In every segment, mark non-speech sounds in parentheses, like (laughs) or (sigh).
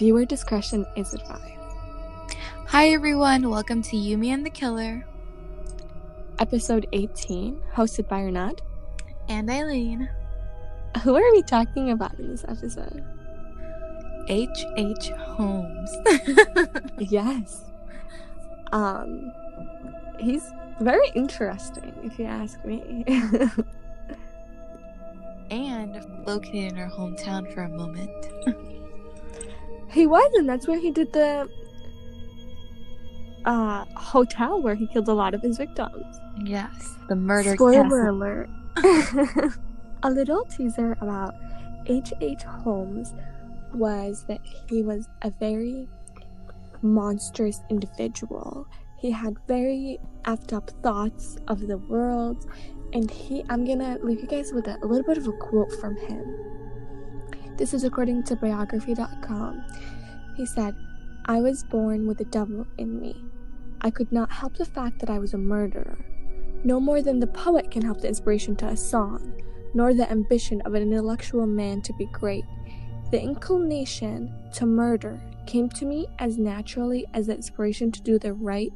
Viewer discretion is advised. Hi, everyone. Welcome to Yumi and the Killer. Episode 18, hosted by Renat. And Eileen. Who are we talking about in this episode? H. H. Holmes. (laughs) yes. Um, he's very interesting, if you ask me. (laughs) and located in our hometown for a moment. (laughs) he was, and that's where he did the uh, hotel where he killed a lot of his victims. Yes, the murder. Spoiler castle. alert. (laughs) a little teaser about H. H. Holmes was that he was a very monstrous individual. He had very effed up thoughts of the world, and he I'm gonna leave you guys with a, a little bit of a quote from him. This is according to biography.com. He said, I was born with the devil in me. I could not help the fact that I was a murderer. No more than the poet can help the inspiration to a song, nor the ambition of an intellectual man to be great. The inclination to murder came to me as naturally as the inspiration to do the right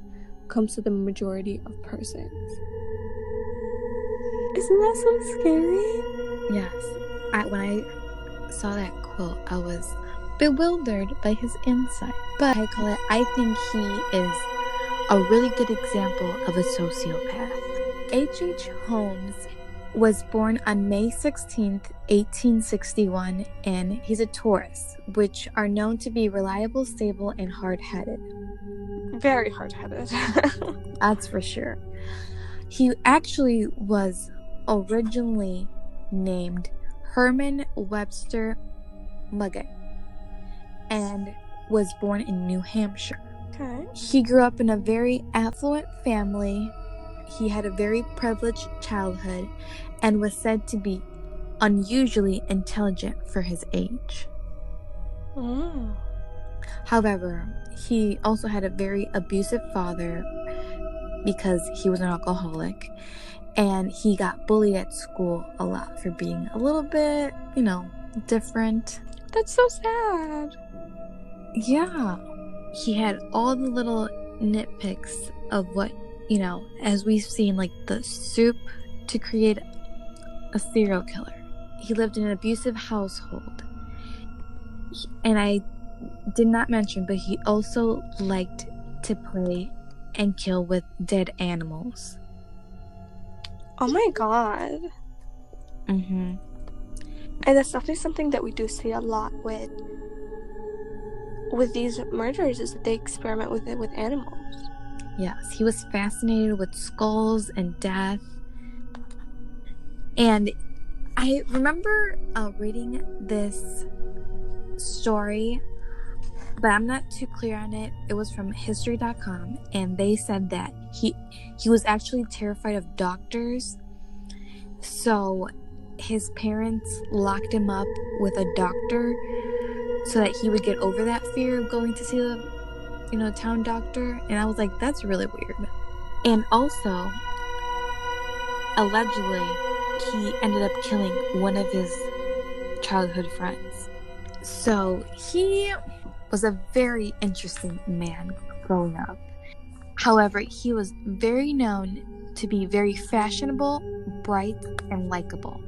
comes to the majority of persons. Isn't that so scary? Yes. I, when I saw that quote, I was bewildered by his insight. But I call it, I think he is a really good example of a sociopath. H.H. H. Holmes was born on May 16th, 1861, and he's a Taurus, which are known to be reliable, stable, and hard headed. Very hard headed. (laughs) That's for sure. He actually was originally named Herman Webster Mudgett and was born in New Hampshire. Okay. He grew up in a very affluent family he had a very privileged childhood and was said to be unusually intelligent for his age. Mm. However, he also had a very abusive father because he was an alcoholic and he got bullied at school a lot for being a little bit, you know, different. That's so sad. Yeah. He had all the little nitpicks of what you know, as we've seen, like the soup to create a serial killer. He lived in an abusive household. And I did not mention, but he also liked to play and kill with dead animals. Oh my god. Mm-hmm. And that's definitely something that we do see a lot with with these murders is that they experiment with it with animals. Yes, he was fascinated with skulls and death. And I remember uh, reading this story, but I'm not too clear on it. It was from history.com and they said that he he was actually terrified of doctors. So his parents locked him up with a doctor so that he would get over that fear of going to see the you know, town doctor. And I was like, that's really weird. And also, allegedly, he ended up killing one of his childhood friends. So he was a very interesting man growing up. However, he was very known to be very fashionable, bright, and likable.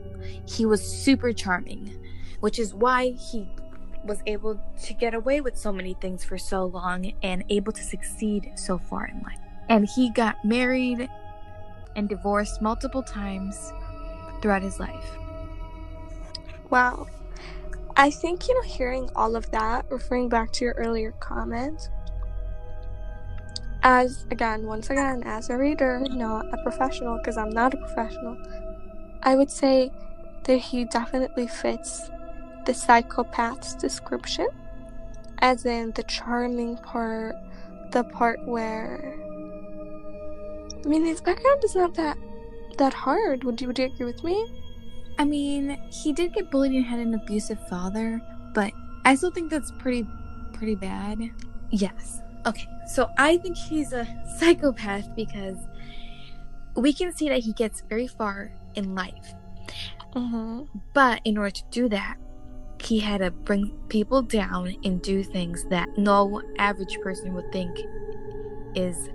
He was super charming, which is why he was able to get away with so many things for so long and able to succeed so far in life. And he got married and divorced multiple times throughout his life. Wow. I think, you know, hearing all of that, referring back to your earlier comment, as again, once again, as a reader, not a professional, because I'm not a professional, I would say that he definitely fits the psychopath's description, as in the charming part, the part where. I mean, his background is not that that hard. Would you would you agree with me? I mean, he did get bullied and had an abusive father, but I still think that's pretty pretty bad. Yes. Okay. So I think he's a (laughs) psychopath because we can see that he gets very far in life. Mm-hmm. But in order to do that, he had to bring people down and do things that no average person would think is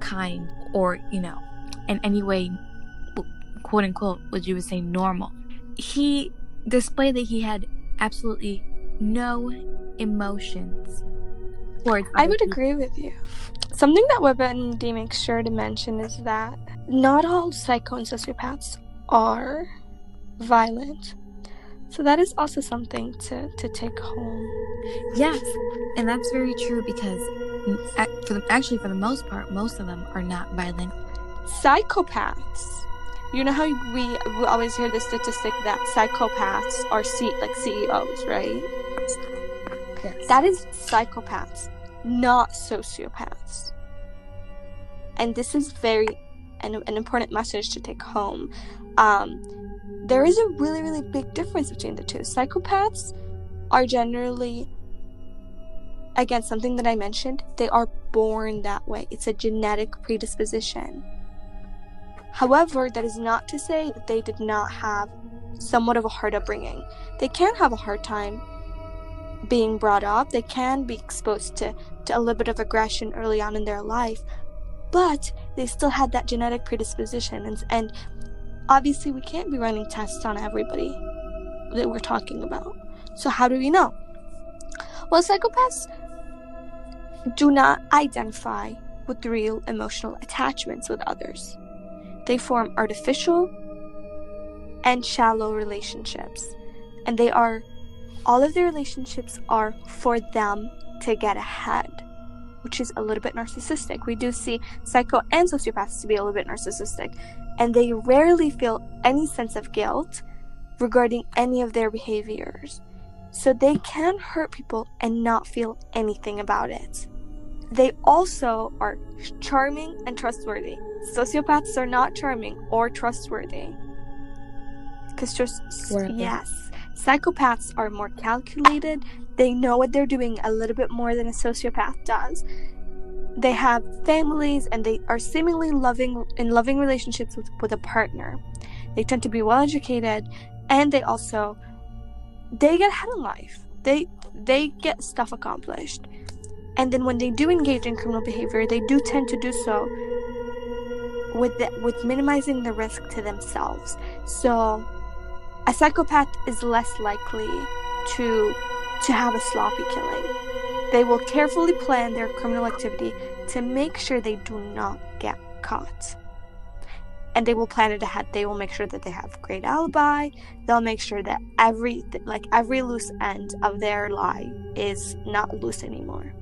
kind or, you know, in any way, quote unquote, what you would say normal. He displayed that he had absolutely no emotions towards. I would agree with you. Something that WebMD makes sure to mention is that not all psycho and sociopaths are violent. So that is also something to, to take home. Yes, and that's very true because mm, for the, actually for the most part, most of them are not violent. Psychopaths. You know how we, we always hear the statistic that psychopaths are C, like CEOs, right? Yes. That is psychopaths, not sociopaths. And this is very an, an important message to take home. Um, there is a really, really big difference between the two. Psychopaths are generally, again, something that I mentioned, they are born that way. It's a genetic predisposition. However, that is not to say that they did not have somewhat of a hard upbringing. They can have a hard time being brought up, they can be exposed to, to a little bit of aggression early on in their life, but they still had that genetic predisposition. And, and obviously, we can't be running tests on everybody that we're talking about. So, how do we know? Well, psychopaths do not identify with real emotional attachments with others. They form artificial and shallow relationships. And they are, all of their relationships are for them to get ahead, which is a little bit narcissistic. We do see psycho and sociopaths to be a little bit narcissistic. And they rarely feel any sense of guilt regarding any of their behaviors. So they can hurt people and not feel anything about it. They also are charming and trustworthy. Sociopaths are not charming or trustworthy. Because just, yes, psychopaths are more calculated. They know what they're doing a little bit more than a sociopath does. They have families and they are seemingly loving in loving relationships with, with a partner. They tend to be well educated and they also they get ahead in life. They they get stuff accomplished. And then when they do engage in criminal behavior, they do tend to do so with the, with minimizing the risk to themselves. So a psychopath is less likely to to have a sloppy killing. They will carefully plan their criminal activity to make sure they do not get caught. And they will plan it ahead. They will make sure that they have great alibi. They'll make sure that every like every loose end of their lie is not loose anymore.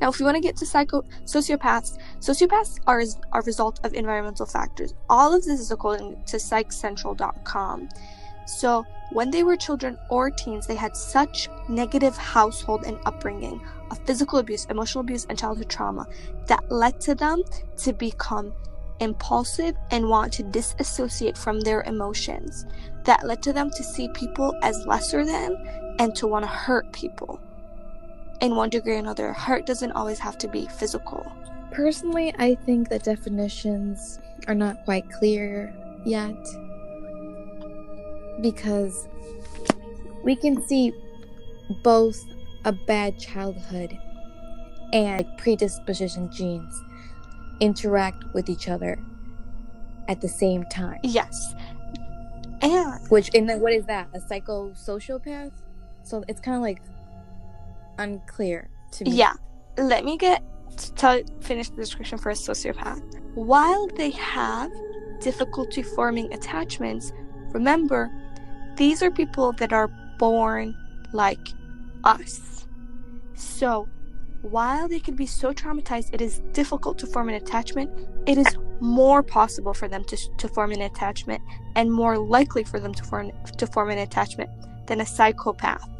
Now, if we want to get to psycho sociopaths, sociopaths are are a result of environmental factors. All of this is according to PsychCentral.com. So, when they were children or teens, they had such negative household and upbringing of physical abuse, emotional abuse, and childhood trauma that led to them to become impulsive and want to disassociate from their emotions. That led to them to see people as lesser than and to want to hurt people in one degree or another. Hurt doesn't always have to be physical. Personally, I think the definitions are not quite clear yet because we can see both a bad childhood and predisposition genes interact with each other at the same time. Yes. And Which, and then what is that? A psychosociopath? So it's kind of like unclear to me. yeah, let me get to tell, finish the description for a sociopath. While they have difficulty forming attachments, remember, these are people that are born like us. So, while they can be so traumatized, it is difficult to form an attachment. It is more possible for them to, to form an attachment and more likely for them to form to form an attachment than a psychopath.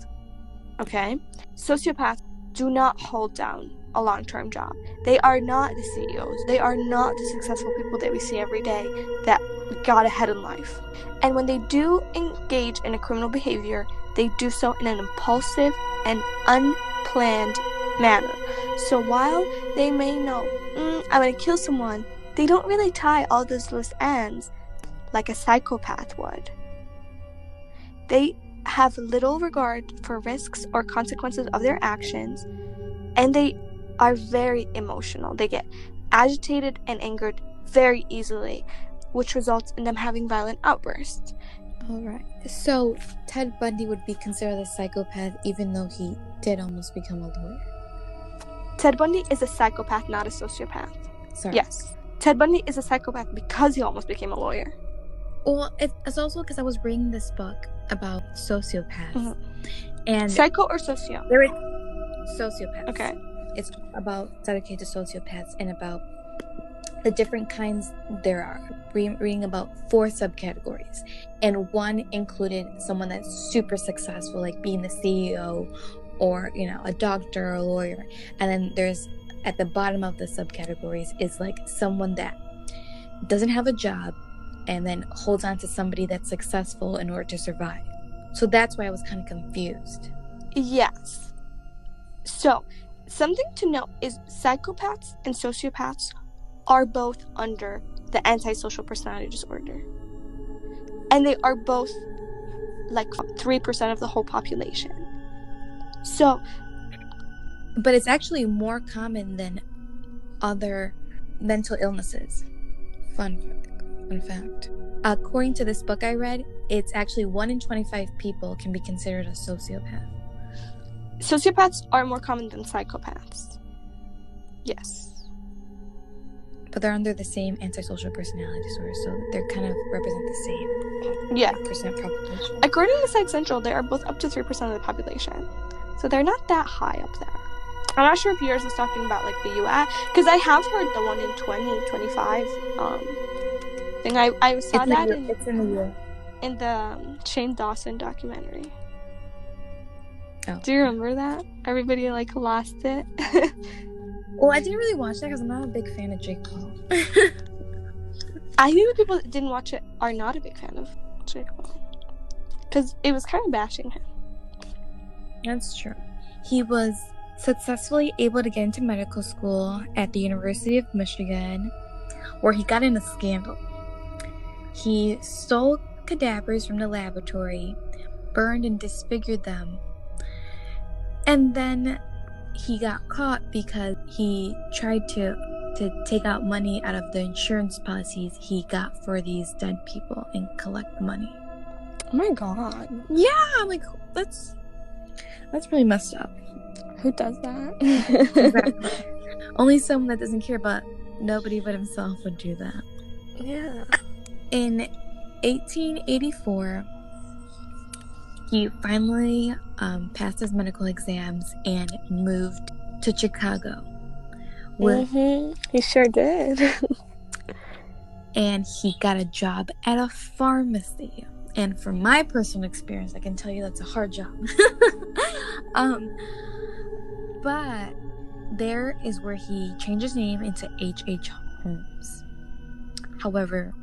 Okay? Sociopaths do not hold down a long-term job. They are not the CEOs. They are not the successful people that we see every day that got ahead in life. And when they do engage in a criminal behavior, they do so in an impulsive and unplanned manner. So while they may know, mm, I'm gonna kill someone, they don't really tie all those loose ends like a psychopath would. They have little regard for risks or consequences of their actions, and they are very emotional. They get agitated and angered very easily, which results in them having violent outbursts. All right. So Ted Bundy would be considered a psychopath even though he did almost become a lawyer. Ted Bundy is a psychopath, not a sociopath. Sorry. Yes. Ted Bundy is a psychopath because he almost became a lawyer. Well, it, it's also because I was reading this book about sociopaths, Mhm. and Psycho or socio? there were sociopaths. Okay. It's about dedicated to sociopaths and about the different kinds there are. Re- reading about four subcategories, and one included someone that's super successful, like being the CEO, or you know, a doctor or a lawyer. And then there's at the bottom of the subcategories is like someone that doesn't have a job and then holds on to somebody that's successful in order to survive. So that's why I was kind of confused. Yes. So, something to note is psychopaths and sociopaths are both under the antisocial personality disorder. And they are both like 3% of the whole population. So, But it's actually more common than other mental illnesses. Fun, fun fact. According to this book I read, it's actually 1 in 25 people can be considered a sociopath. sociopaths are more common than psychopaths. Yes. But they're under the same antisocial personality disorder, so they're kind of represent the same Yeah. percent population. According to Psych Central, they are both up to 3% of the population. So they're not that high up there. I'm not sure if yours is talking about like the US, because I have heard the one in 20, 25 um, thing. I, I It's saw in, the, that in, it's in the U.S. in the um, Shane Dawson documentary. Oh. Do you remember that? Everybody like lost it. (laughs) Well, I didn't really watch that because I'm not a big fan of Jake Paul. (laughs) I think the people that didn't watch it are not a big fan of Jake Paul. Because it was kind of bashing him. That's true. He was successfully able to get into medical school at the University of Michigan, where he got in a scandal. He stole cadavers from the laboratory, burned and disfigured them, and then he got caught because he tried to to take out money out of the insurance policies he got for these dead people and collect the money. Oh my god. Yeah, I'm like that's that's really messed up. Who does that? Exactly. (laughs) Only someone that doesn't care about nobody but himself would do that. yeah. In 1884, he finally um, passed his medical exams and moved to Chicago. Where, hmm He sure did. (laughs) And he got a job at a pharmacy. And from my personal experience, I can tell you that's a hard job. (laughs) um, but there is where he changed his name into H.H. H. Holmes. However,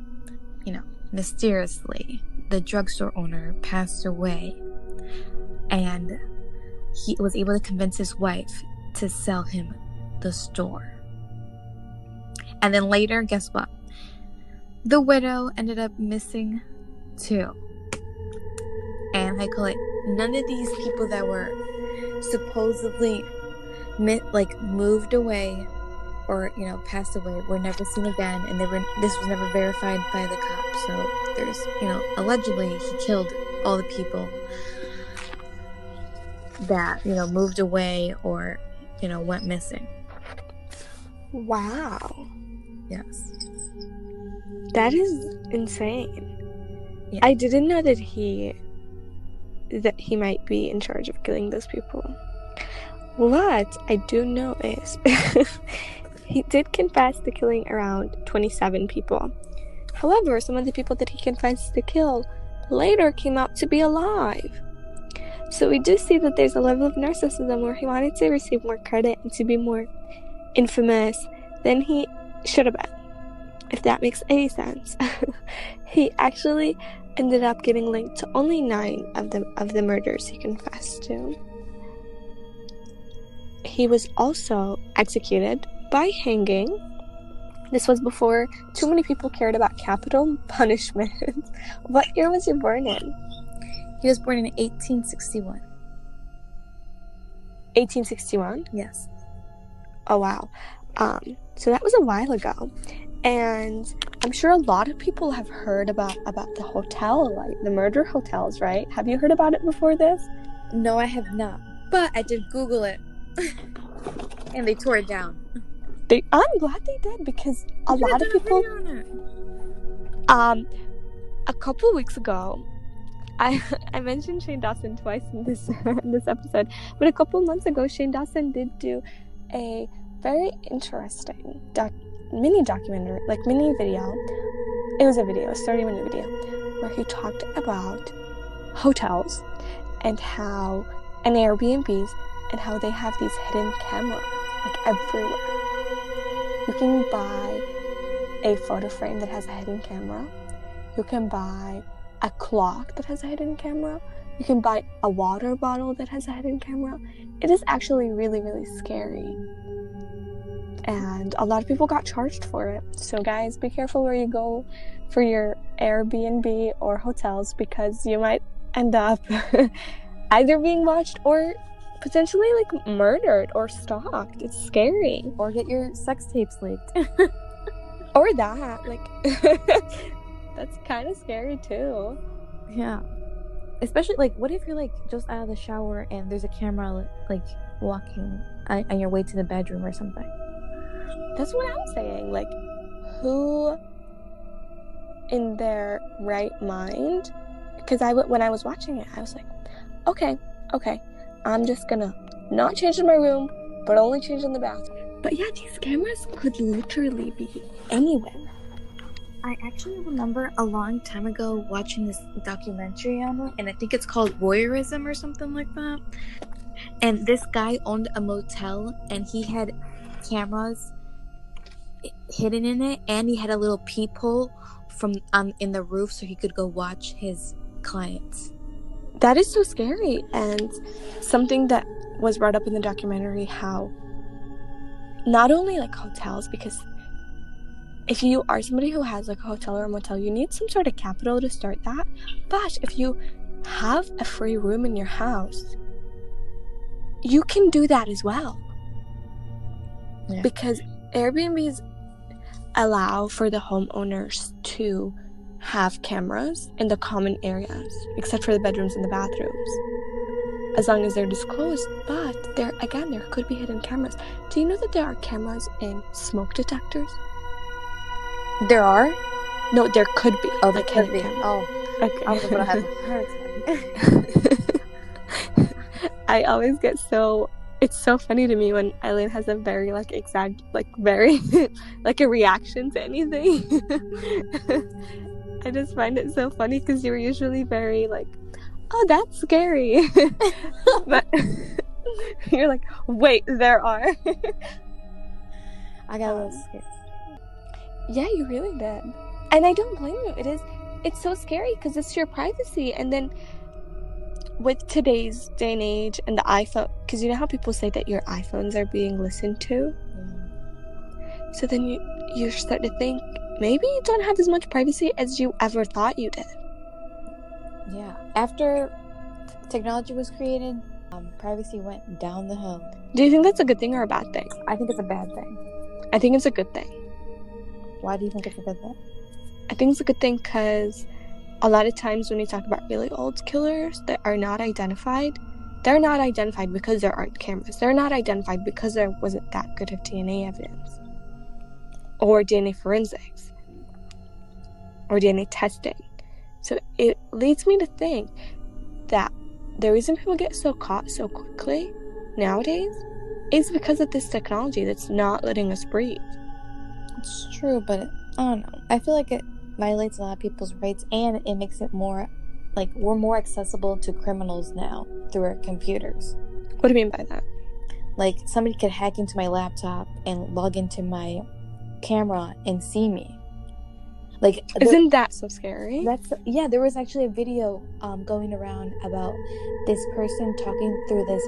you know, mysteriously, the drugstore owner passed away, and he was able to convince his wife to sell him the store. And then later, guess what? The widow ended up missing too. And I call it none of these people that were supposedly like moved away or you know passed away were never seen again and they were this was never verified by the cops so there's you know allegedly he killed all the people that you know moved away or you know went missing wow. yes That is insane. Yeah. I didn't know that he that he might be in charge of killing those people. What I do know is (laughs) he did confess to killing around 27 people. However, some of the people that he confessed to kill later came out to be alive. So we do see that there's a level of narcissism where he wanted to receive more credit and to be more infamous than he should have been if that makes any sense. (laughs) he actually ended up getting linked to only nine of the of the murders he confessed to. He was also executed by hanging. This was before too many people cared about capital (laughs) punishment. what year was you born in? He was born in 1861. 1861. Yes. Oh wow. Um, so that was a while ago, and I'm sure a lot of people have heard about about the hotel, like the murder hotels, right? Have you heard about it before this? No, I have not. But I did Google it. (laughs) and they tore it down. They, I'm glad they did because a You lot of people. video on it. Um, a couple weeks ago, I (laughs) I mentioned Shane Dawson twice in this (laughs) in this episode, but a couple months ago, Shane Dawson did do a very interesting doc, mini documentary, like mini video. It was a video, a 30 minute video, where he talked about hotels and how and Airbnbs and how they have these hidden cameras like everywhere. You can buy a photo frame that has a hidden camera. You can buy a clock that has a hidden camera. You can buy a water bottle that has a hidden camera. It is actually really, really scary. And a lot of people got charged for it. So, guys, be careful where you go for your Airbnb or hotels because you might end up (laughs) either being watched or potentially like murdered or stalked. It's scary. Or get your sex tapes leaked. (laughs) Or that. Like, (laughs) that's kind of scary too. yeah. Especially like, what if you're like just out of the shower and there's a camera like walking on, on your way to the bedroom or something? That's what I'm saying. Like, who in their right mind? Because I, when I was watching it, I was like, okay, okay, I'm just gonna not change in my room, but only change in the bathroom. But yeah, these cameras could literally be anywhere. I actually remember a long time ago watching this documentary on it, and I think it's called Voyeurism or something like that. And this guy owned a motel, and he had cameras hidden in it, and he had a little peephole from um, in the roof, so he could go watch his clients. That is so scary. And something that was brought up in the documentary how not only like hotels, because if you are somebody who has like a hotel or a motel, you need some sort of capital to start that. But if you have a free room in your house, you can do that as well. Yeah. Because Airbnbs allow for the homeowners to have cameras in the common areas, except for the bedrooms and the bathrooms, as long as they're disclosed. But there, again, there could be hidden cameras. Do you know that there are cameras in smoke detectors? There are. No, there could be. Oh, there like could be. cameras. Oh, Okay. I was gonna have a heart attack. I always get so it's so funny to me when Eileen has a very like exact like very (laughs) like a reaction to anything. (laughs) I just find it so funny because you're usually very like, oh that's scary. (laughs) but (laughs) you're like, wait, there are. I got a little um, scared. Yeah, you really did. And I don't blame you. It is it's so scary because it's your privacy and then with today's day and age and the iPhone because you know how people say that your iPhones are being listened to? So then you you start to think maybe you don't have as much privacy as you ever thought you did. Yeah. After technology was created, um, privacy went down the hill. Do you think that's a good thing or a bad thing? I think it's a bad thing. I think it's a good thing. Why do you think it's a good thing? I think it's a good thing because a lot of times when we talk about really old killers that are not identified, they're not identified because there aren't cameras. They're not identified because there wasn't that good of DNA evidence or DNA forensics or DNA testing. So it leads me to think that the reason people get so caught so quickly nowadays is because of this technology that's not letting us breathe. It's true, but I don't know. I feel like it violates a lot of people's rights and it makes it more like we're more accessible to criminals now through our computers. What do you mean by that? Like somebody could hack into my laptop and log into my camera and see me. Like Isn't that so scary? That's yeah. There was actually a video um, going around about this person talking through this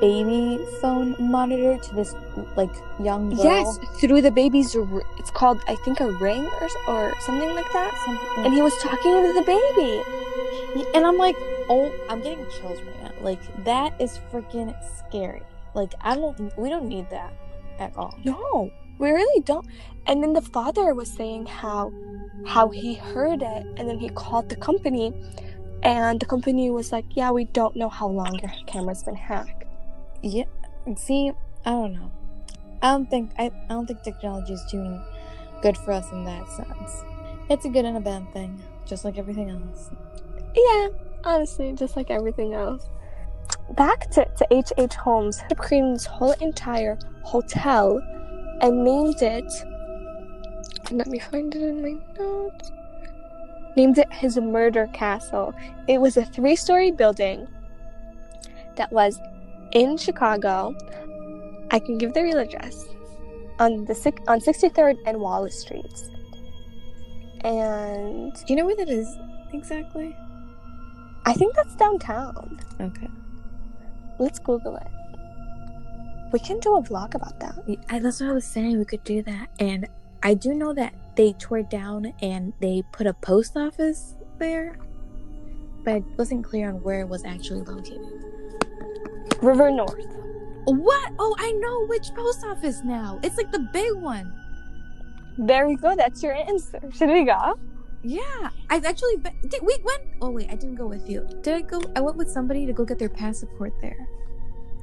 baby phone monitor to this like young girl. Yes, through the baby's. It's called, I think, a ring or or something like that. Something- And he was talking to the baby. And I'm like, oh, I'm getting chills right now. Like that is freaking scary. Like I don't, we don't need that at all. No, we really don't. And then the father was saying how how he heard it and then he called the company and the company was like, "Yeah, we don't know how long your camera's been hacked." Yeah. See, I don't know. I don't think I, I don't think technology is doing good for us in that sense. It's a good and a bad thing, just like everything else. Yeah, honestly, just like everything else. Back to, to H.H. Holmes, this whole entire hotel and named it. Let me find it in my notes. Named it his murder castle. It was a three story building that was in Chicago. I can give the real address on the on 63rd and Wallace Streets. And Do you know where that is exactly? I think that's downtown. Okay. Let's Google it. We can do a vlog about that. I, that's what I was saying. We could do that. And I do know that they tore it down and they put a post office there, but I wasn't clear on where it was actually located. River North. What? Oh, I know which post office now. It's like the big one. There we go. That's your answer. (laughs) Should we go? Yeah, I've actually be- did. We went. Oh wait, I didn't go with you. Did I go? I went with somebody to go get their passport there.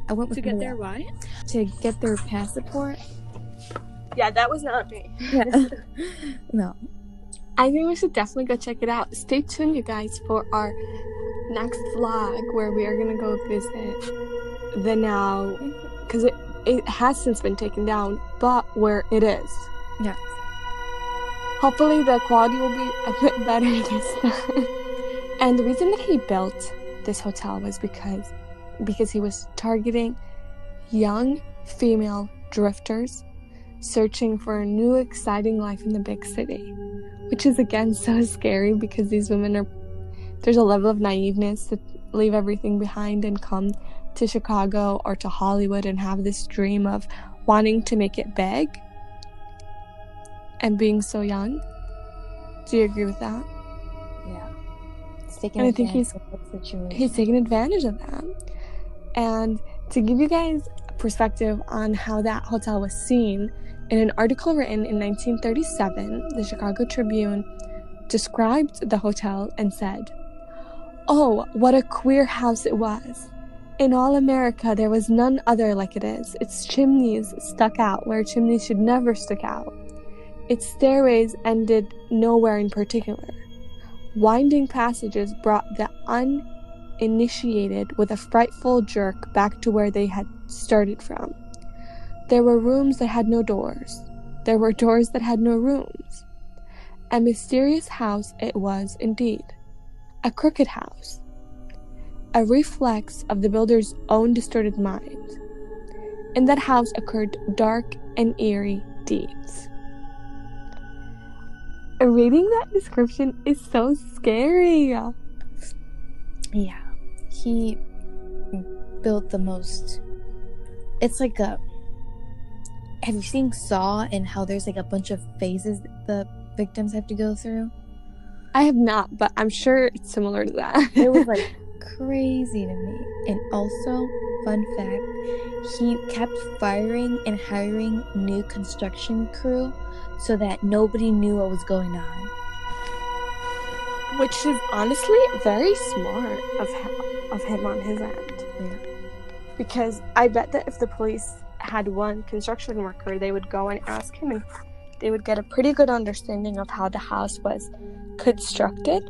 I went with To get somebody there, else. what? to get their passport. Yeah, that was not me. Yeah. (laughs) no. I think we should definitely go check it out. Stay tuned, you guys, for our next vlog where we are gonna go visit the now, because it it has since been taken down, but where it is. Yeah. Hopefully, the quality will be a bit better (laughs) this time. and the reason that he built this hotel was because because he was targeting young female drifters searching for a new exciting life in the big city, which is again so (laughs) scary because these women are there's a level of naiveness to leave everything behind and come to Chicago or to Hollywood and have this dream of wanting to make it big and being so young. Do you agree with that? Yeah. It's taking And I think he's- he's taking advantage of that. And to give you guys a perspective on how that hotel was seen, in an article written in 1937, the Chicago Tribune described the hotel and said, Oh, what a queer house it was. In all America, there was none other like it is. Its chimneys stuck out where chimneys should never stick out. Its stairways ended nowhere in particular. Winding passages brought the uninitiated with a frightful jerk back to where they had started from. There were rooms that had no doors. There were doors that had no rooms. A mysterious house it was indeed. A crooked house. A reflex of the builder's own distorted mind. In that house occurred dark and eerie deeds. Reading that description is so scary. Yeah. He built the most. It's like a. Have you seen Saw and how there's like a bunch of phases the victims have to go through? I have not, but I'm sure it's similar to that. It was like (laughs) crazy to me. And also, fun fact, he kept firing and hiring new construction crew so that nobody knew what was going on. Which is honestly very smart of him, of him on his end. Yeah. Because I bet that if the police had one construction worker, they would go and ask him and they would get a pretty good understanding of how the house was constructed.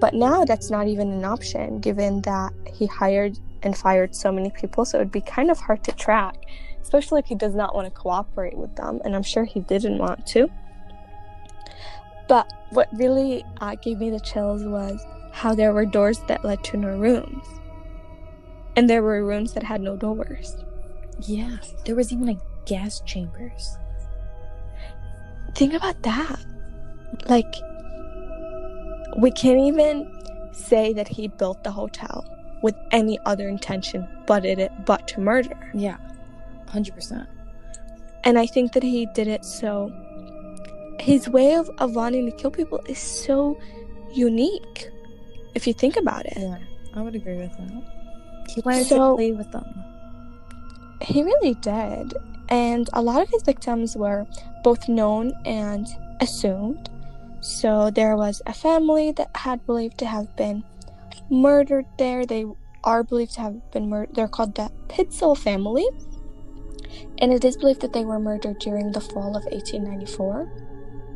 But now that's not even an option given that he hired and fired so many people, so it'd be kind of hard to track, especially if he does not want to cooperate with them, and I'm sure he didn't want to. But what really uh, gave me the chills was how there were doors that led to no rooms. And there were rooms that had no doors. Yeah. There was even like gas chambers. Think about that. Like, we can't even say that he built the hotel with any other intention but it but to murder. Yeah. 100%. And I think that he did it so his way of, of wanting to kill people is so unique. if you think about it. Yeah, I would agree with that. He wanted So- to play with them. He really did. And a lot of his victims were both known and assumed. So there was a family that had believed to have been murdered there. They are believed to have been murdered. They're called the Pitzel family. And it is believed that they were murdered during the fall of 1894.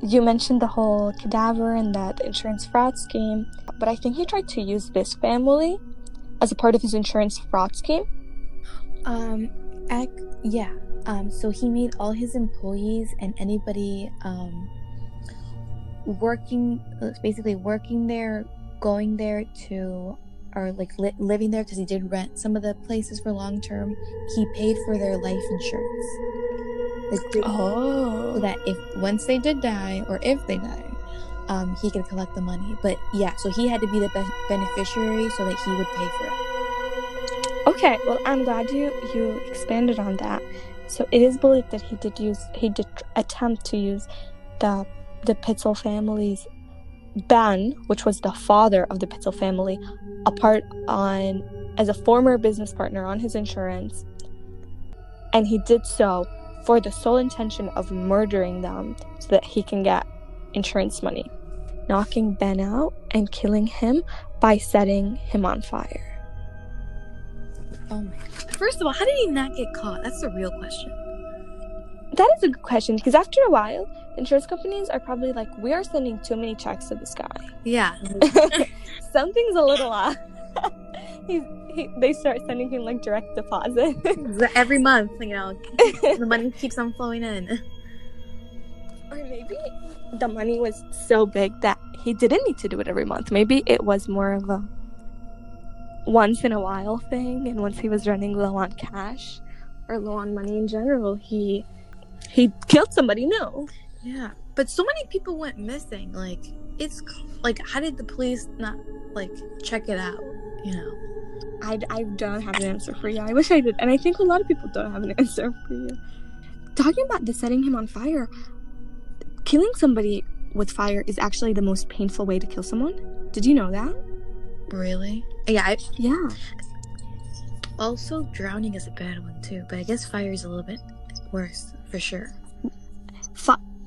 You mentioned the whole cadaver and that insurance fraud scheme, but I think he tried to use this family as a part of his insurance fraud scheme. Um, ac yeah. Um, so he made all his employees and anybody um working, basically working there, going there to, or like li- living there because he did rent some of the places for long term. He paid for their life insurance. Oh. so that if once they did die or if they die, um, he could collect the money. But yeah, so he had to be the be- beneficiary so that he would pay for it. Okay, well, I'm glad you you expanded on that. So it is believed that he did use he did attempt to use the the Pitzel family's Ben, which was the father of the Pitzel family, apart on as a former business partner on his insurance, and he did so for the sole intention of murdering them so that he can get insurance money, knocking Ben out and killing him by setting him on fire. Oh my! First of all, how did he not get caught? That's the real question. That is a good question because after a while, insurance companies are probably like, we are sending too many checks to this guy. Yeah. (laughs) (laughs) Something's a little off. (laughs) He's, he, (laughs) they start sending him like direct deposit. (laughs) Every month, you know, (laughs) the money keeps on flowing in. or maybe the money was so big that he didn't need to do it every month. Maybe it was more of a once in a while thing, and once he was running low on cash or low on money in general, he he killed somebody No. Yeah, but so many people went missing. Like, it's like, how did the police not like check it out? You know. I, I don't have an answer for you. I wish I did. And I think a lot of people don't have an (laughs) answer for you. Talking about the setting him on fire, killing somebody with fire is actually the most painful way to kill someone. Did you know that? Really? Yeah. I, Yeah. also, drowning is a bad one too, but I guess fire is a little bit worse for sure.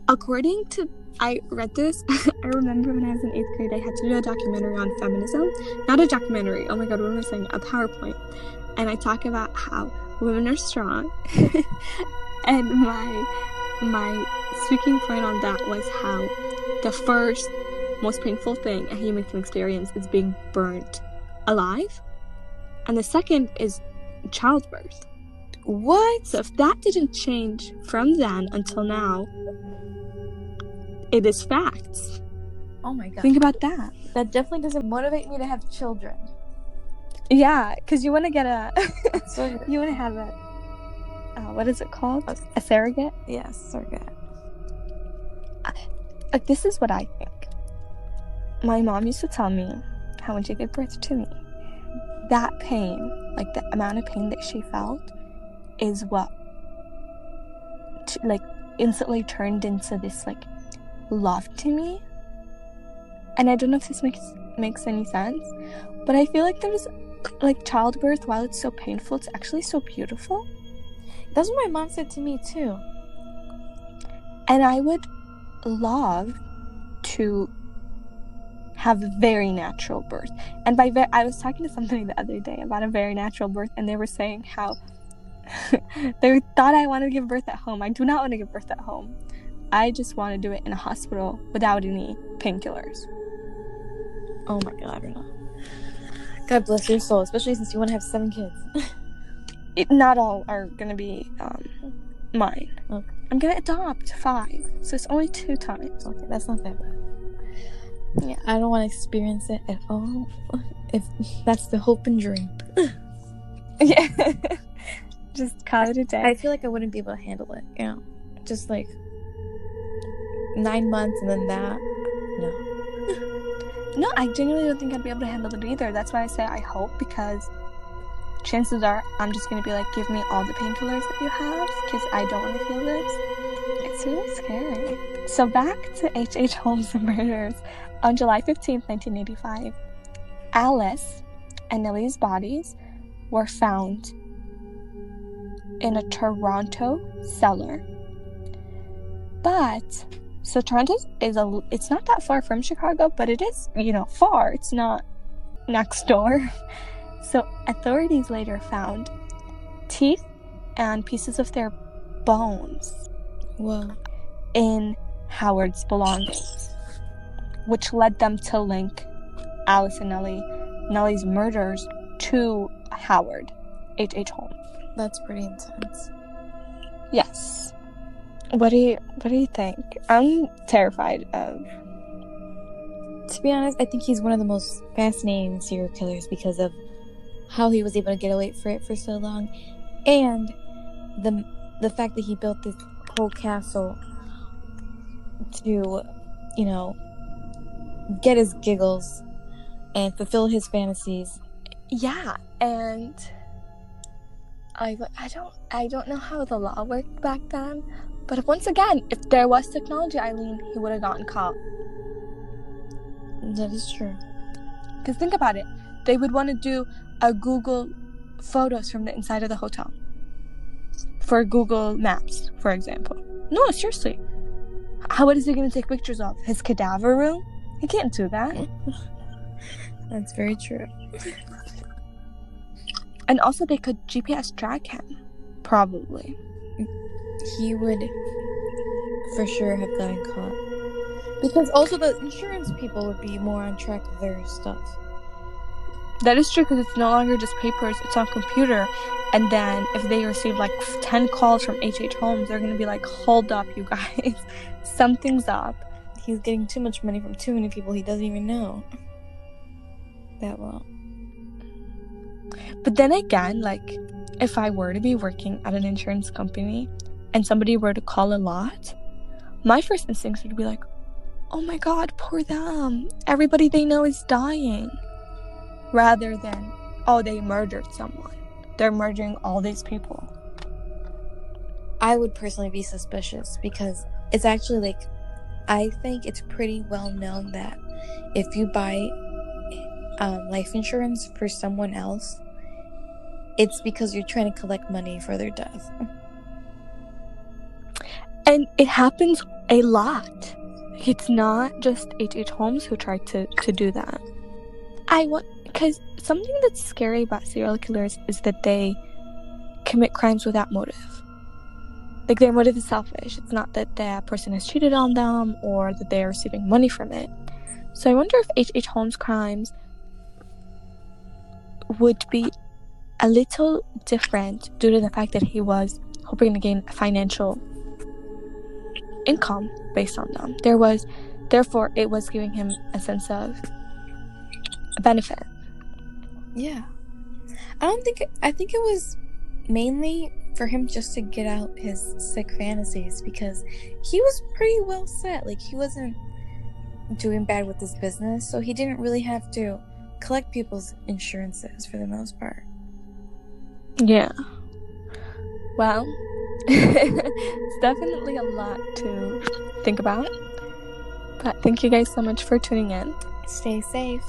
According to I read this. (laughs) I remember when I was in eighth grade, I had to do a documentary on feminism. Not a documentary. Oh my god, what am I saying? A PowerPoint. And I talk about how women are strong. (laughs) and my my speaking point on that was how the first most painful thing a human can experience is being burnt alive, and the second is childbirth. What? So if that didn't change from then until now, it is facts. Oh my god. Think about that. that definitely doesn't motivate me to have children. Yeah, because you want to get a, (laughs) (laughs) you want to have a, uh, what is it called? A surrogate. yes, surrogate. Like this is what I think. My mom used to tell me how when she gave birth to me, that pain, like the amount of pain that she felt, is what, t- like, instantly turned into this like love to me. And I don't know if this makes makes any sense, but I feel like there's like childbirth, while it's so painful, it's actually so beautiful. That's what my mom said to me too. And I would love to have a very natural birth. And by ve- I was talking to somebody the other day about a very natural birth, and they were saying how (laughs) they thought I wanted to give birth at home. I do not want to give birth at home. I just want to do it in a hospital without any painkillers. Oh my god, Rena. God bless your soul, especially since you want to have seven kids. (laughs) It, not all are gonna be um, mine. Okay. I'm gonna adopt five, so it's only two times. okay, that's not that bad. Yeah. I don't want to experience it at all. (laughs) If that's the hope and dream. Yeah. Just call it a day. I feel like I wouldn't be able to handle it. You know, just like nine months and then that. No. (laughs) No, I genuinely don't think I'd be able to handle it either. That's why I say I hope because chances are I'm just gonna be like, give me all the painkillers that you have because I don't want to feel this. It's really scary. So back to H.H. Holmes' murders. On July 15th, 1985, Alice and Nellie's bodies were found in a Toronto cellar. But so Toronto is a it's not that far from Chicago, but it is, you know, far. It's not next door. (laughs) So authorities later found teeth and pieces of their bones Whoa. in Howard's belongings, which led them to link Alice and Nellie, Nellie's murders to Howard, H. H. Holmes. That's pretty intense. Yes. What do you What do you think? I'm terrified of. To be honest, I think he's one of the most fascinating serial killers because of how he was able to get away for it for so long, and the the fact that he built this whole castle to, you know, get his giggles and fulfill his fantasies. Yeah, and I I don't I don't know how the law worked back then, but once again, if there was technology, Eileen, he would have gotten caught. That is true. Because think about it, they would want to do a Google photos from the inside of the hotel for Google Maps, for example. No, seriously, how what is he going to take pictures of? His cadaver room? He can't do that. That's very true. And also, they could GPS track him, probably. He would for sure have gotten caught. Because also the insurance people would be more on track of their stuff. That is true because it's no longer just papers, it's on computer. And then if they receive like 10 calls from H.H. Holmes, they're going to be like, hold up, you guys. (laughs) Something's up. He's getting too much money from too many people he doesn't even know that well. But then again, like, if I were to be working at an insurance company and somebody were to call a lot, my first instincts would be like, oh my god, poor them. Everybody they know is dying. Rather than, oh, they murdered someone. They're murdering all these people. I would personally be suspicious because it's actually like I think it's pretty well known that if you buy um, life insurance for someone else, it's because you're trying to collect money for their death. And it happens a lot. It's not just H.H. Holmes who tried to, to do that. I want, because something that's scary about serial killers is that they commit crimes without motive. Like their motive is selfish. It's not that the person has cheated on them or that they are receiving money from it. So I wonder if H.H. Holmes' crimes would be a little different due to the fact that he was hoping to gain financial income based on them. There was, therefore, it was giving him a sense of a benefit. Yeah. I don't think I think it was mainly for him just to get out his sick fantasies because he was pretty well set. Like he wasn't doing bad with his business, so he didn't really have to collect people's insurances for the most part. Yeah. Well, (laughs) it's definitely a lot to think about. But thank you guys so much for tuning in. Stay safe.